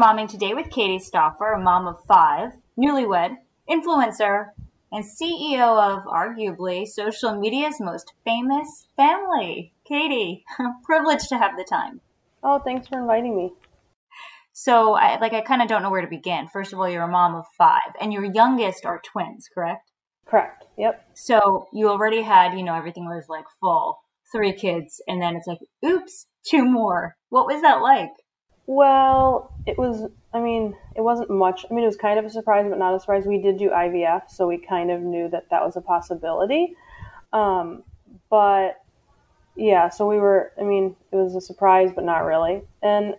Momming today with Katie Stauffer, a mom of five, newlywed, influencer, and CEO of arguably social media's most famous family. Katie, privileged to have the time. Oh, thanks for inviting me. So, I, like, I kind of don't know where to begin. First of all, you're a mom of five, and your youngest are twins, correct? Correct. Yep. So you already had, you know, everything was like full, three kids, and then it's like, oops, two more. What was that like? Well, it was, I mean, it wasn't much. I mean, it was kind of a surprise, but not a surprise. We did do IVF, so we kind of knew that that was a possibility. Um, but yeah, so we were, I mean, it was a surprise, but not really. And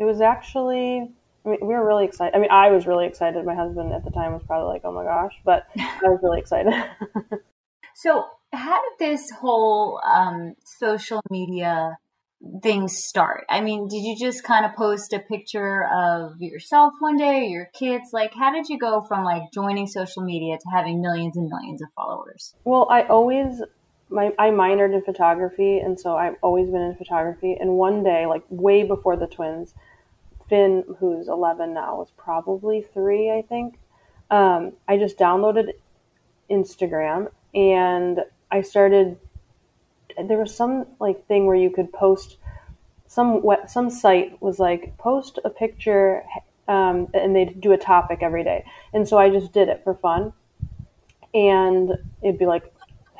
it was actually, I mean, we were really excited. I mean, I was really excited. My husband at the time was probably like, oh my gosh, but I was really excited. so, how did this whole um, social media things start? I mean, did you just kind of post a picture of yourself one day or your kids? Like, how did you go from like joining social media to having millions and millions of followers? Well, I always my I minored in photography, and so I've always been in photography. And one day, like way before the twins, Finn, who's 11 now, was probably three, I think. Um, I just downloaded Instagram and I started there was some like thing where you could post some what some site was like post a picture um, and they'd do a topic every day. And so i just did it for fun. And it'd be like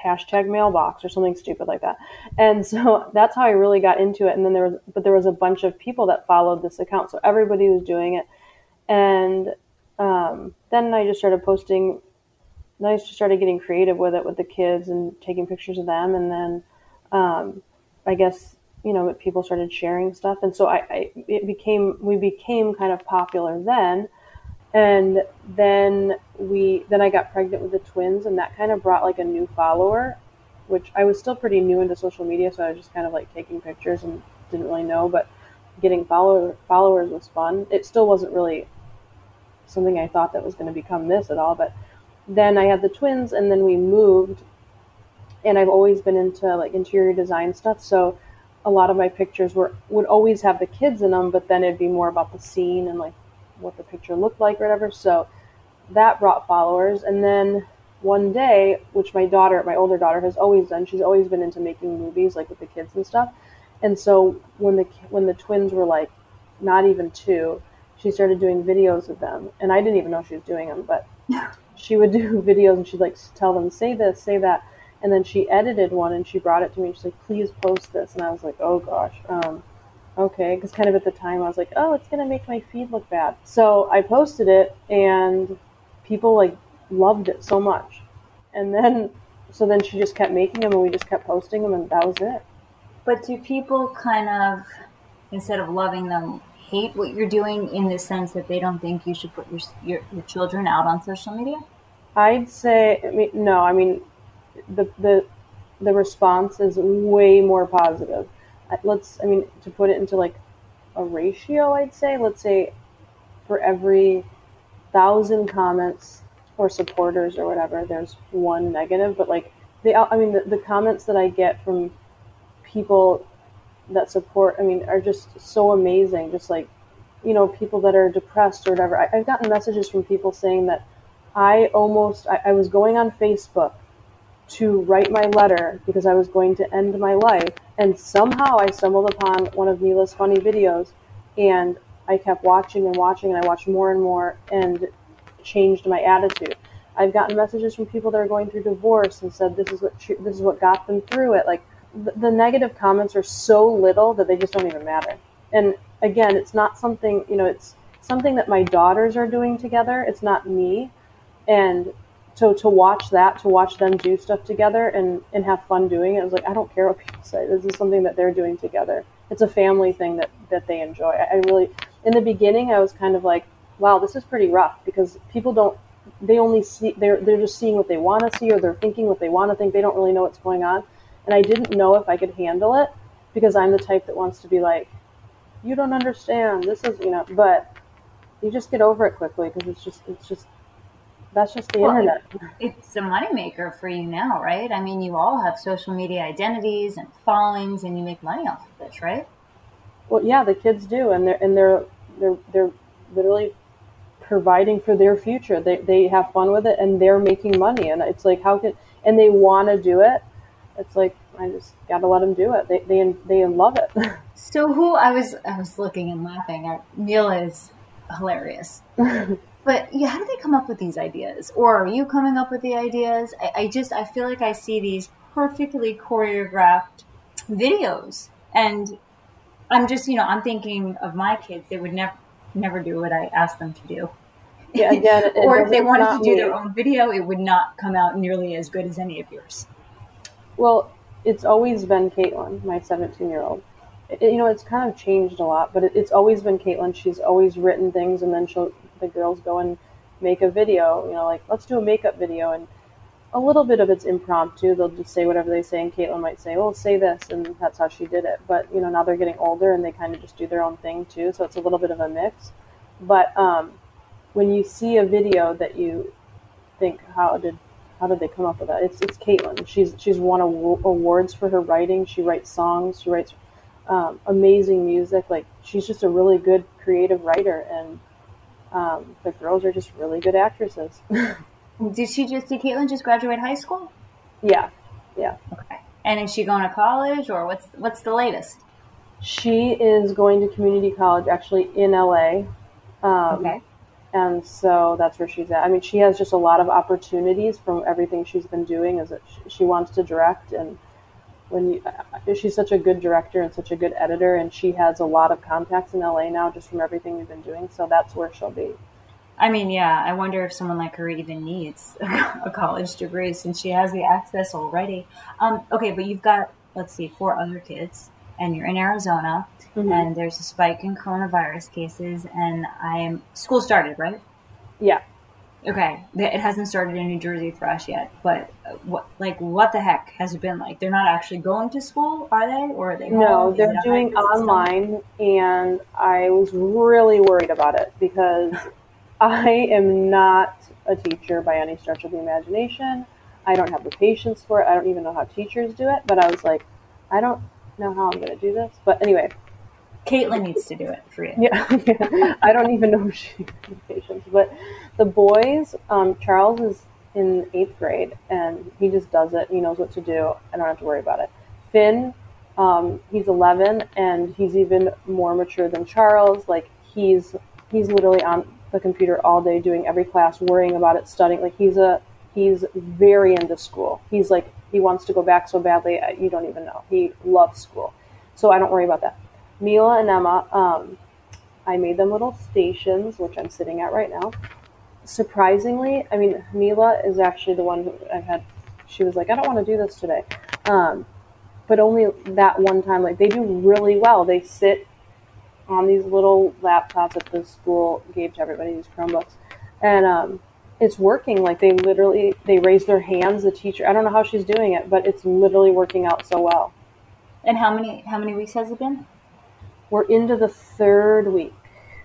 hashtag mailbox or something stupid like that. And so that's how i really got into it. And then there was but there was a bunch of people that followed this account. So everybody was doing it. And um, then i just started posting then i just started getting creative with it with the kids and taking pictures of them. And then um, I guess you know people started sharing stuff, and so I, I it became we became kind of popular then, and then we then I got pregnant with the twins, and that kind of brought like a new follower, which I was still pretty new into social media, so I was just kind of like taking pictures and didn't really know, but getting follower followers was fun. It still wasn't really something I thought that was going to become this at all, but then I had the twins, and then we moved and I've always been into like interior design stuff. So a lot of my pictures were would always have the kids in them, but then it'd be more about the scene and like what the picture looked like or whatever. So that brought followers. And then one day, which my daughter, my older daughter, has always done, she's always been into making movies like with the kids and stuff. And so when the when the twins were like not even two, she started doing videos of them, and I didn't even know she was doing them, but she would do videos and she'd like tell them say this, say that and then she edited one and she brought it to me. She's like, please post this. And I was like, oh gosh, um, okay. Because kind of at the time I was like, oh, it's going to make my feed look bad. So I posted it and people like loved it so much. And then, so then she just kept making them and we just kept posting them and that was it. But do people kind of, instead of loving them, hate what you're doing in the sense that they don't think you should put your, your, your children out on social media? I'd say, I mean, no, I mean, the the the response is way more positive. Let's, I mean, to put it into like a ratio, I'd say, let's say for every thousand comments or supporters or whatever, there's one negative. But like the, I mean, the, the comments that I get from people that support, I mean, are just so amazing. Just like, you know, people that are depressed or whatever. I, have gotten messages from people saying that I almost, I, I was going on Facebook to write my letter because I was going to end my life. And somehow I stumbled upon one of Mila's funny videos and I kept watching and watching and I watched more and more and changed my attitude. I've gotten messages from people that are going through divorce and said this is what this is what got them through it. Like the, the negative comments are so little that they just don't even matter. And again, it's not something, you know, it's something that my daughters are doing together. It's not me. And so to watch that, to watch them do stuff together and, and have fun doing it, I was like, I don't care what people say. This is something that they're doing together. It's a family thing that, that they enjoy. I, I really, in the beginning, I was kind of like, wow, this is pretty rough because people don't, they only see, they're, they're just seeing what they want to see or they're thinking what they want to think. They don't really know what's going on. And I didn't know if I could handle it because I'm the type that wants to be like, you don't understand. This is, you know, but you just get over it quickly because it's just, it's just, that's just the well, internet. It's a moneymaker for you now, right? I mean, you all have social media identities and followings, and you make money off of this, right? Well, yeah, the kids do, and they're and they're they're they're literally providing for their future. They they have fun with it, and they're making money, and it's like how can and they want to do it. It's like I just gotta let them do it. They they they love it. so who I was I was looking and laughing at Neil is hilarious. but yeah, how do they come up with these ideas? Or are you coming up with the ideas? I, I just I feel like I see these perfectly choreographed videos, and I'm just you know I'm thinking of my kids. They would never never do what I ask them to do. Yeah, again, or if they wanted to do me. their own video, it would not come out nearly as good as any of yours. Well, it's always been Caitlin, my 17 year old. You know, it's kind of changed a lot, but it, it's always been Caitlin. She's always written things, and then she'll the girls go and make a video. You know, like let's do a makeup video, and a little bit of it's impromptu. They'll just say whatever they say, and Caitlin might say, "Well, say this," and that's how she did it. But you know, now they're getting older, and they kind of just do their own thing too. So it's a little bit of a mix. But um, when you see a video that you think, how did how did they come up with that? It's it's Caitlin. She's she's won awards for her writing. She writes songs. She writes um, amazing music. Like she's just a really good creative writer, and um, the girls are just really good actresses. did she just did Caitlin just graduate high school? Yeah, yeah. Okay. And is she going to college, or what's what's the latest? She is going to community college, actually in LA. Um, okay and so that's where she's at. I mean, she has just a lot of opportunities from everything she's been doing. Is that she wants to direct, and when you, uh, she's such a good director and such a good editor, and she has a lot of contacts in LA now just from everything we've been doing. So that's where she'll be. I mean, yeah, I wonder if someone like her even needs a college degree since she has the access already. Um, okay, but you've got let's see, four other kids, and you're in Arizona mm-hmm. and there's a spike in coronavirus cases, and I'm school started, right? Yeah. Okay, it hasn't started in New Jersey for us yet, but uh, what, like, what the heck has it been like? They're not actually going to school, are they, or are they? No, they're doing online, and I was really worried about it because I am not a teacher by any stretch of the imagination. I don't have the patience for it. I don't even know how teachers do it. But I was like, I don't know how I'm going to do this. But anyway, Caitlin needs to do it for you. Yeah, yeah. I don't even know if she has patience. But the boys, um, Charles is in eighth grade and he just does it. He knows what to do. I don't have to worry about it. Finn, um, he's 11 and he's even more mature than Charles. Like he's he's literally on the computer all day doing every class, worrying about it, studying. Like he's a he's very into school. He's like he wants to go back so badly. You don't even know. He loves school, so I don't worry about that. Mila and Emma, um, I made them little stations, which I'm sitting at right now. Surprisingly, I mean, Mila is actually the one who I had. She was like, I don't want to do this today. Um, but only that one time. Like, they do really well. They sit on these little laptops that the school gave to everybody, these Chromebooks. And um, it's working. Like, they literally, they raise their hands, the teacher. I don't know how she's doing it, but it's literally working out so well. And how many, how many weeks has it been? We're into the third week.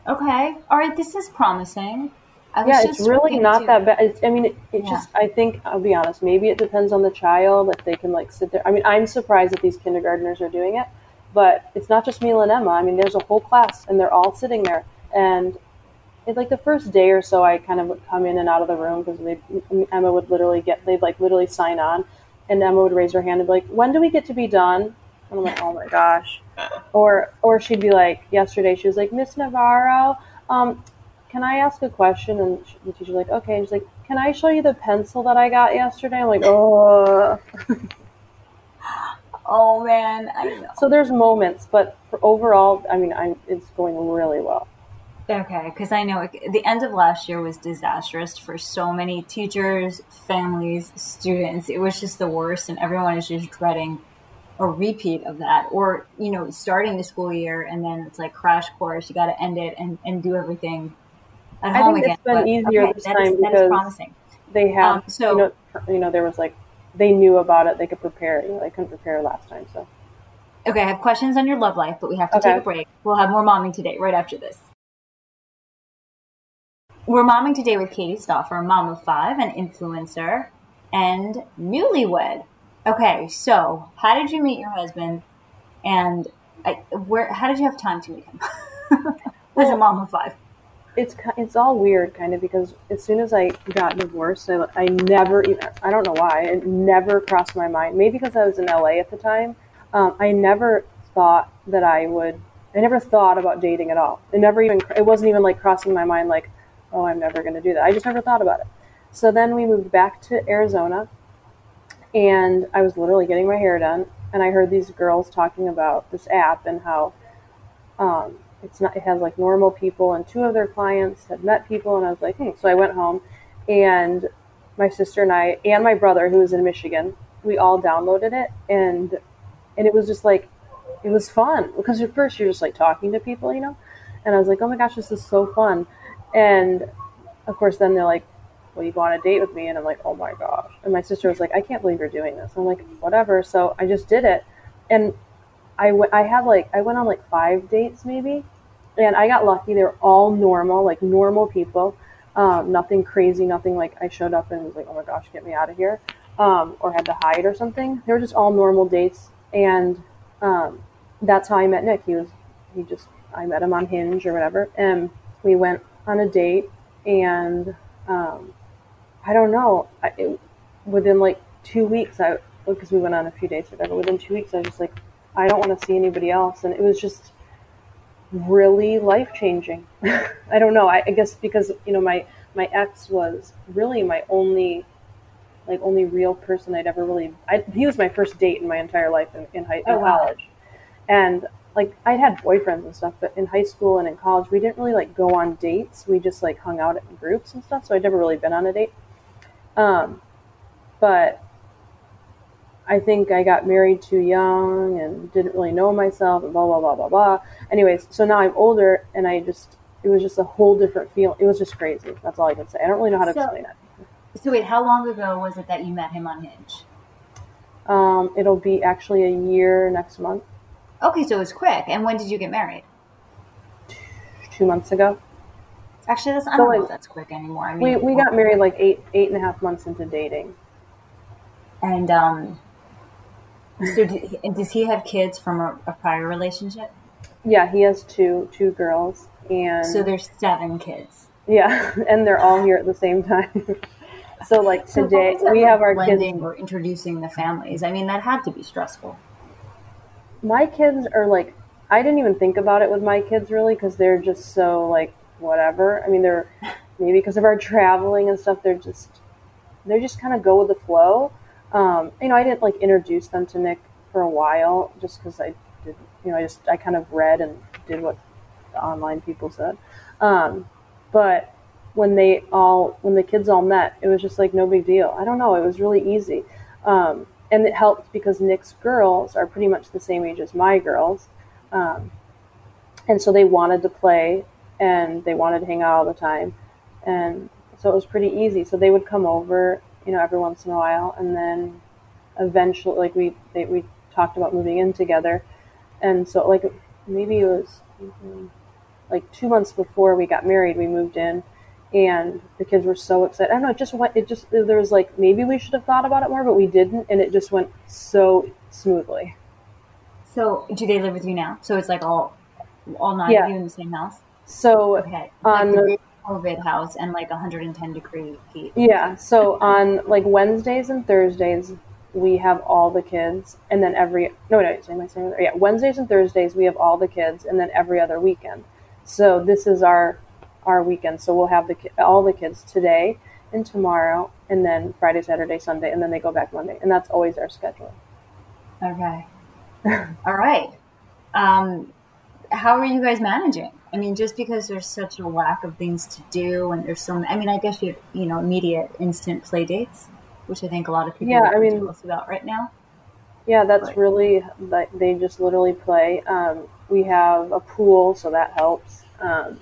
Okay. All right. This is promising. yeah, it's really not that bad. It's, I mean, it, it yeah. just, I think, I'll be honest, maybe it depends on the child if they can like sit there. I mean, I'm surprised that these kindergartners are doing it, but it's not just Mila and Emma. I mean, there's a whole class and they're all sitting there. And it's like the first day or so, I kind of would come in and out of the room because Emma would literally get, they'd like literally sign on and Emma would raise her hand and be like, when do we get to be done? And I'm like, oh my gosh. Or or she'd be like, yesterday she was like, Miss Navarro, um, can I ask a question? And she, the teacher's like, okay. And she's like, can I show you the pencil that I got yesterday? I'm like, oh. Oh man, I know. So there's moments, but for overall, I mean, I'm it's going really well. Okay, because I know it, the end of last year was disastrous for so many teachers, families, students. It was just the worst, and everyone is just dreading a repeat of that, or you know, starting the school year and then it's like crash course. You got to end it and, and do everything at I home think again. it's been But, easier okay, this time is- because promising. They have, Um, so- you know, you know, there was like they knew about it. They could prepare. You know, they couldn't prepare last time, so Okay, I have questions on your love life, but we have to Okay. take a break. We'll have more momming today right after this. We're momming today with Katie Stauffer, mom of five, an influencer, and newlywed. Okay, so how did you meet your husband, and I, where? How did you have time to meet him as a mom of five? it's it's all weird, kind of, because as soon as I got divorced, I, I never even I don't know why it never crossed my mind. Maybe because I was in LA at the time. Um, I never thought that I would. I never thought about dating at all. It never even. It wasn't even like crossing my mind like, oh, I'm never going to do that. I just never thought about it. So then we moved back to Arizona, and I was literally getting my hair done, and I heard these girls talking about this app and how um, it's not it has like normal people and two of their clients had met people and i was like hmm. so i went home and my sister and i and my brother who was in michigan we all downloaded it and and it was just like it was fun because at first you're just like talking to people you know and i was like oh my gosh this is so fun and of course then they're like will you go on a date with me and i'm like oh my gosh and my sister was like i can't believe you're doing this i'm like whatever so i just did it and I I had like, I went on like five dates maybe, and I got lucky. They were all normal, like normal people. Um, nothing crazy, nothing like I showed up and was like, oh my gosh, get me out of here, um, or had to hide or something. They were just all normal dates, and um, that's how I met Nick. He was, he just, I met him on Hinge or whatever, and we went on a date, and um, I don't know, I, it, within like two weeks, I because we went on a few dates or whatever. Within two weeks, I was just like, I don't want to see anybody else. And it was just really life changing. I don't know. I, I guess because, you know, my, my ex was really my only, like only real person I'd ever really, I, he was my first date in my entire life in, in, high, in Oh, wow. college. And like I'd had boyfriends and stuff, but in high school and in college, we didn't really like go on dates. We just like hung out in groups and stuff. So I'd never really been on a date. Um, but I think I got married too young and didn't really know myself and blah blah blah blah blah. Anyways, so now I'm older and I just it was just a whole different feel. It was just crazy. That's all I can say. I don't really know how to So- explain it. So wait, how long ago was it that you met him on Hinge? Um, it'll be actually a year next month, Okay, so it was quick. And when did you get married? two months ago. Actually, that's I don't know like, if that's quick anymore. I We mean, we we got married like eight eight and a half months into dating. And um, so does he have kids from a, a prior relationship? Yeah, he has two two girls and So there's seven kids. yeah, and they're all here at the same time. so like So today we like have our kids or introducing the families. I mean, that had to be stressful. my kids are like i didn't even think about it with my kids really because they're just so like whatever. I mean they're maybe because of our traveling and stuff they're just they're just kind of go with the flow. Um, you know i didn't like introduce them to nick for a while just because i did you know i just i kind of read and did what the online people said. Um, but when they all when the kids all met it was just like no big deal. I don't know it was really easy. Um, and it helped because nick's girls are pretty much the same age as my girls. Um, and so they wanted to play and they wanted to hang out all the time and so it was pretty easy so they would come over you know every once in a while and then eventually like we they, we talked about moving in together and so like maybe it was mm, like two months before we got married we moved in and the kids were so excited i don't know it just went it just there was like maybe we should have thought about it more but we didn't and it just went so smoothly So do they live with you now? So it's like all all nine Yeah. of you in the same house? So Okay. On like the COVID house and like 110 degree heat. Yeah. So on like Wednesdays and Thursdays, we have all the kids, and then every no, no, am I saying? Yeah, Wednesdays and Thursdays we have all the kids, and then every other weekend. So this is our our weekend. So we'll have the all the kids today and tomorrow, and then Friday, Saturday, Sunday, and then they go back Monday, and that's always our schedule. Okay. All right. Um, how are you guys managing? I mean, just because there's such a lack of things to do, and there's so, I mean, I guess you have, you know, immediate instant play dates, which I think a lot of people Yeah, are I mean- jealous about right now. Yeah, that's Right. really like they just literally play. Um, we have a pool, so that helps. Um,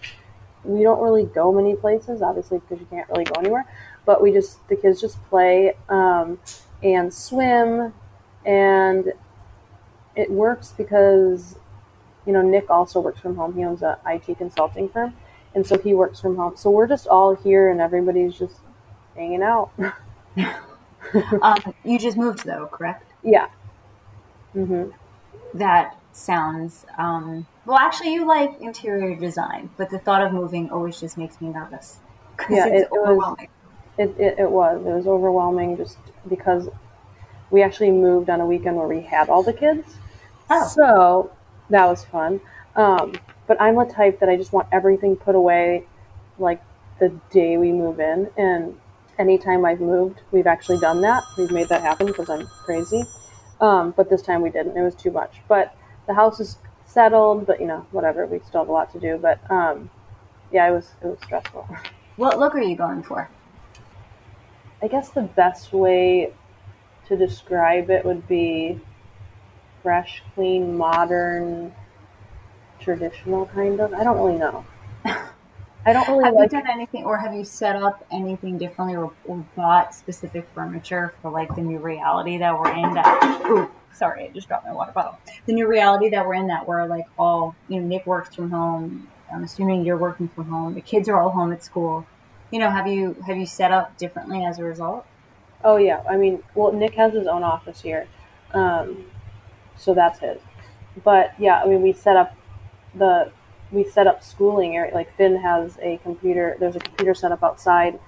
we don't really go many places, obviously, because you can't really go anywhere. But we just the kids just play um, and swim, and it works because you know Nick also works from home. He owns a IT consulting firm, and so he works from home. So we're just all here, and everybody's just hanging out. Um, you just moved though, correct? yeah. hmm That sounds, um, well, actually, you like interior design, but the thought of moving always just makes me nervous because Yeah, it's it- it was- overwhelming. It, it, it was. It was overwhelming just because we actually moved on a weekend where we had all the kids. Oh. So that was fun. Um, but I'm the type that I just want everything put away like the day we move in. And anytime I've moved, we've actually done that. We've made that happen because I'm crazy. Um, but this time we didn't. It was too much. But the house is settled, but you know, whatever. We still have a lot to do. But um, yeah, it was it was stressful. What look are you going for? I guess the best way to describe it would be fresh, clean, modern, traditional kind of. I don't really know. I don't really Have like. you done anything, or have you set up anything differently, or, or bought specific furniture for like the new reality that we're in? That ooh, sorry, I just dropped my water bottle. The new reality that we're in, that we're like all you know, Nick works from home. I'm assuming you're working from home. The kids are all home at school. You know, have you have you set up differently as a result? Oh yeah, I mean, well, Nick has his own office here, um, so that's his. But yeah, I mean, we set up the we set up schooling area. Like Finn has a computer. There's a computer set up outside.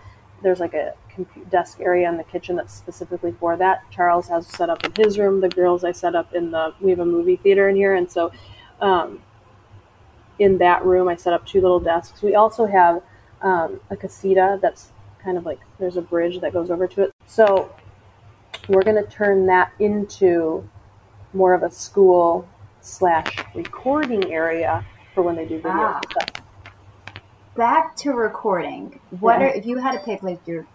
There's like a desk area in the kitchen that's specifically for that. Charles has set up in his room. The girls I set up in the. We have a movie theater in here, and so um, in that room I set up two little desks. We also have um, a casita that's kind of like there's a bridge that goes over to it. So we're going to turn that into more of a school slash recording area for when they do video Ah. stuff. Back to recording. What Yeah. are if you had to pick like your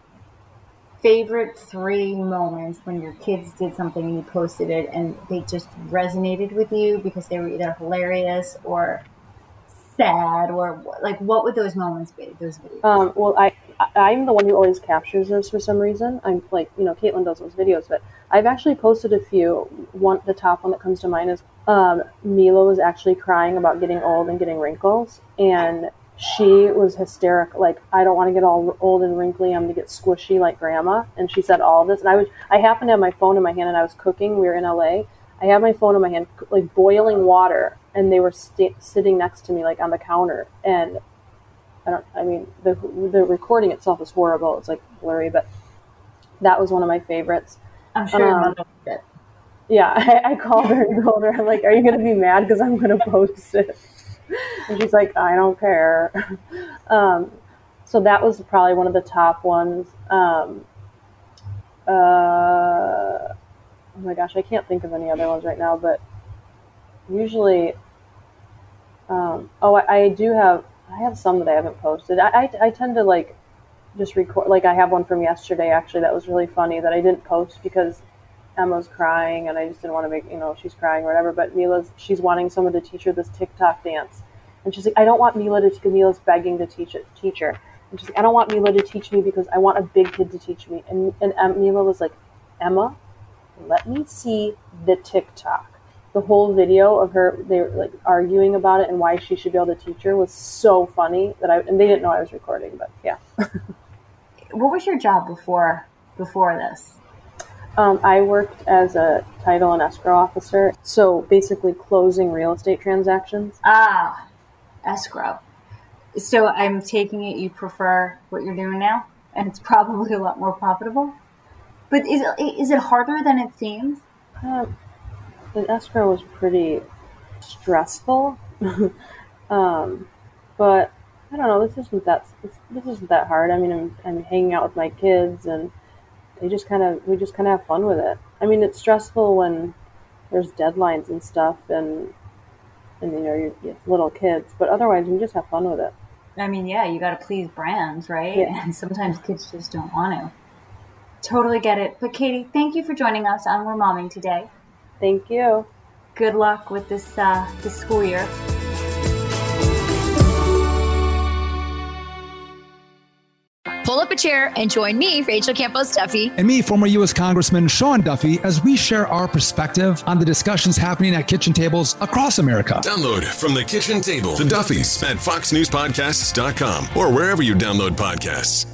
favorite three moments when your kids did something and you posted it and they just resonated with you because they were either hilarious or sad or like what would those moments be? Those videos. Um, well, I I'm the one who always captures those for some reason. I'm like you know Caitlin does those videos, but I've actually posted a few. One the top one that comes to mind is um, Mila was actually crying about getting old and getting wrinkles, and she was hysterical. Like I don't want to get all old and wrinkly. I'm going to get squishy like grandma. And she said all this, and I was I happened to have my phone in my hand, and I was cooking. We were in LA. I had my phone in my hand, like boiling water, and they were sta sitting next to me, like on the counter, and I don't. I mean, the the recording itself is horrible. It's like blurry, but that was one of my favorites. I'm sure um, it. Yeah, I, I called her and told her, I'm like, "Are you gonna be mad because I'm gonna post it?" And she's like, "I don't care." Um, so that was probably one of the top ones. Um, uh, oh my gosh, I can't think of any other ones right now, but usually, um, oh, I, I do have. I have some that I haven't posted. I, I, I tend to like just record. Like I have one from yesterday actually that was really funny that I didn't post because Emma's crying and I just didn't want to make you know she's crying or whatever. But Mila's she's wanting someone to teach her this TikTok dance, and she's like, I don't want Mila to. Mila's begging to teach it, and she's like, I don't want Mila to teach me because I want a big kid to teach me. And and um, Mila was like, Emma, let me see the TikTok. The whole video of her they were like arguing about it and why she should be able to teach her was so funny that I and they didn't know I was recording, but yeah. What was your job before before this? Um, I worked as a title and escrow officer, so basically closing real estate transactions. Ah, escrow. So I'm taking it you prefer what you're doing now, and it's probably a lot more profitable. But is it, is it harder than it seems? Um, the escrow was pretty stressful, um, but I don't know. This isn't that this, this isn't that hard. I mean, I'm I'm hanging out with my kids, and they just kind of we just kind of have fun with it. I mean, it's stressful when there's deadlines and stuff, and and you know you're, you're little kids, but otherwise you just have fun with it. I mean, yeah, you got to please brands, right? Yeah. And sometimes kids just don't want to. Totally get it. But Katie, thank you for joining us on We're Momming today. Thank you. Good luck with this uh, this school year. Pull up a chair and join me, Rachel Campos Duffy, and me, former U.S. Congressman Sean Duffy, as we share our perspective on the discussions happening at kitchen tables across America. Download from the kitchen table the Duffys at foxnewspodcasts.com or wherever you download podcasts.